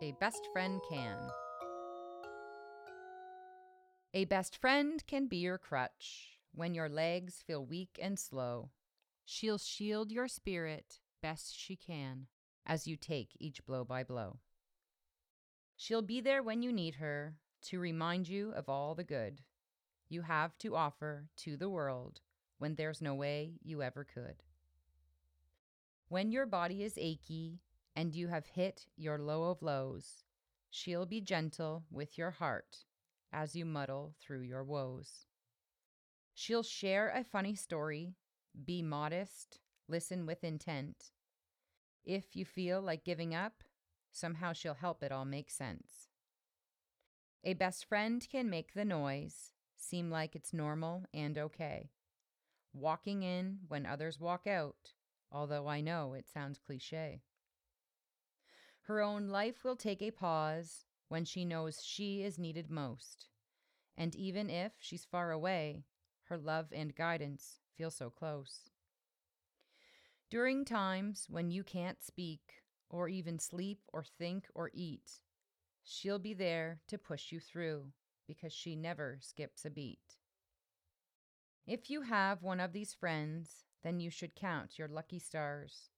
a best friend can. A best friend can be your crutch when your legs feel weak and slow. She'll shield your spirit best she can as you take each blow by blow. She'll be there when you need her to remind you of all the good you have to offer to the world when there's no way you ever could. When your body is achy and you have hit your low of lows, she'll be gentle with your heart as you muddle through your woes. She'll share a funny story, be modest, listen with intent. If you feel like giving up, somehow she'll help it all make sense. A best friend can make the noise seem like it's normal and okay. Walking in when others walk out, although I know it sounds cliche. Her own life will take a pause when she knows she is needed most. And even if she's far away, her love and guidance feel so close. During times when you can't speak, or even sleep, or think, or eat, she'll be there to push you through because she never skips a beat. If you have one of these friends, then you should count your lucky stars.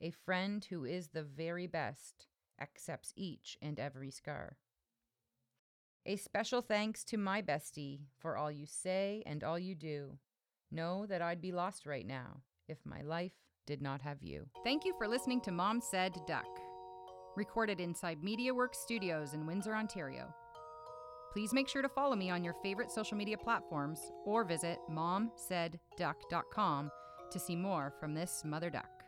A friend who is the very best accepts each and every scar. A special thanks to my bestie for all you say and all you do. Know that I'd be lost right now if my life did not have you. Thank you for listening to Mom Said Duck, recorded inside MediaWorks Studios in Windsor, Ontario. Please make sure to follow me on your favorite social media platforms or visit momsaidduck.com to see more from this mother duck.